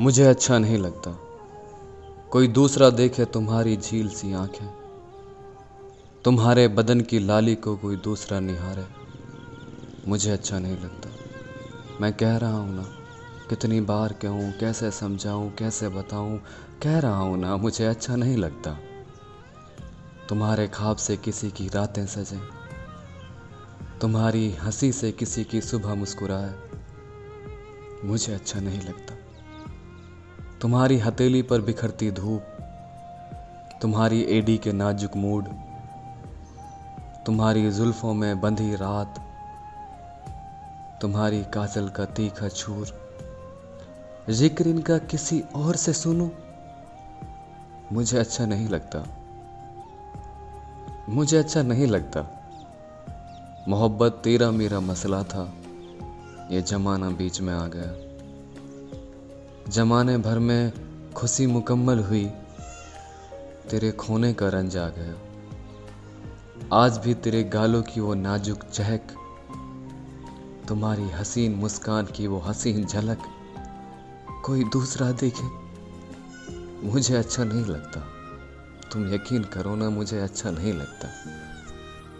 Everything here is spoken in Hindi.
मुझे अच्छा नहीं लगता। कोई दूसरा देखे तुम्हारी झील सी आँखें। तुम्हारे बदन की लाली को कोई दूसरा निहारे। मुझे अच्छा नहीं लगता। मैं कह रहा हूँ ना, कितनी बार कहूँ, कैसे समझाऊँ, कैसे बताऊँ, कह रहा हूँ ना, मुझे अच्छा नहीं लगता। तुम्हारे ख्वाब से किसी की रातें सजें। तुम्हारी हँसी से किसी की सुबह मुस्कुराए। मुझे अच्छा नहीं लगता। तुम्हारी हथेली पर बिखरती धूप, तुम्हारी एडी के नाजुक मूड, तुम्हारी जुल्फों में बंधी रात, तुम्हारी काजल का तीखा छूर। ज़िक्र इनका किसी और से सुनो, मुझे अच्छा नहीं लगता। मुझे अच्छा नहीं लगता। मोहब्बत तेरा मेरा मसला था, ये जमाना बीच में आ गया। जमाने भर में खुशी मुकम्मल हुई। तेरे खोने का रंज आ गया। आज भी तेरे गालों की वो नाजुक चहक, तुम्हारी हसीन मुस्कान की वो हसीन झलक कोई दूसरा देखे। मुझे अच्छा नहीं लगता। तुम यकीन करो ना, मुझे अच्छा नहीं लगता।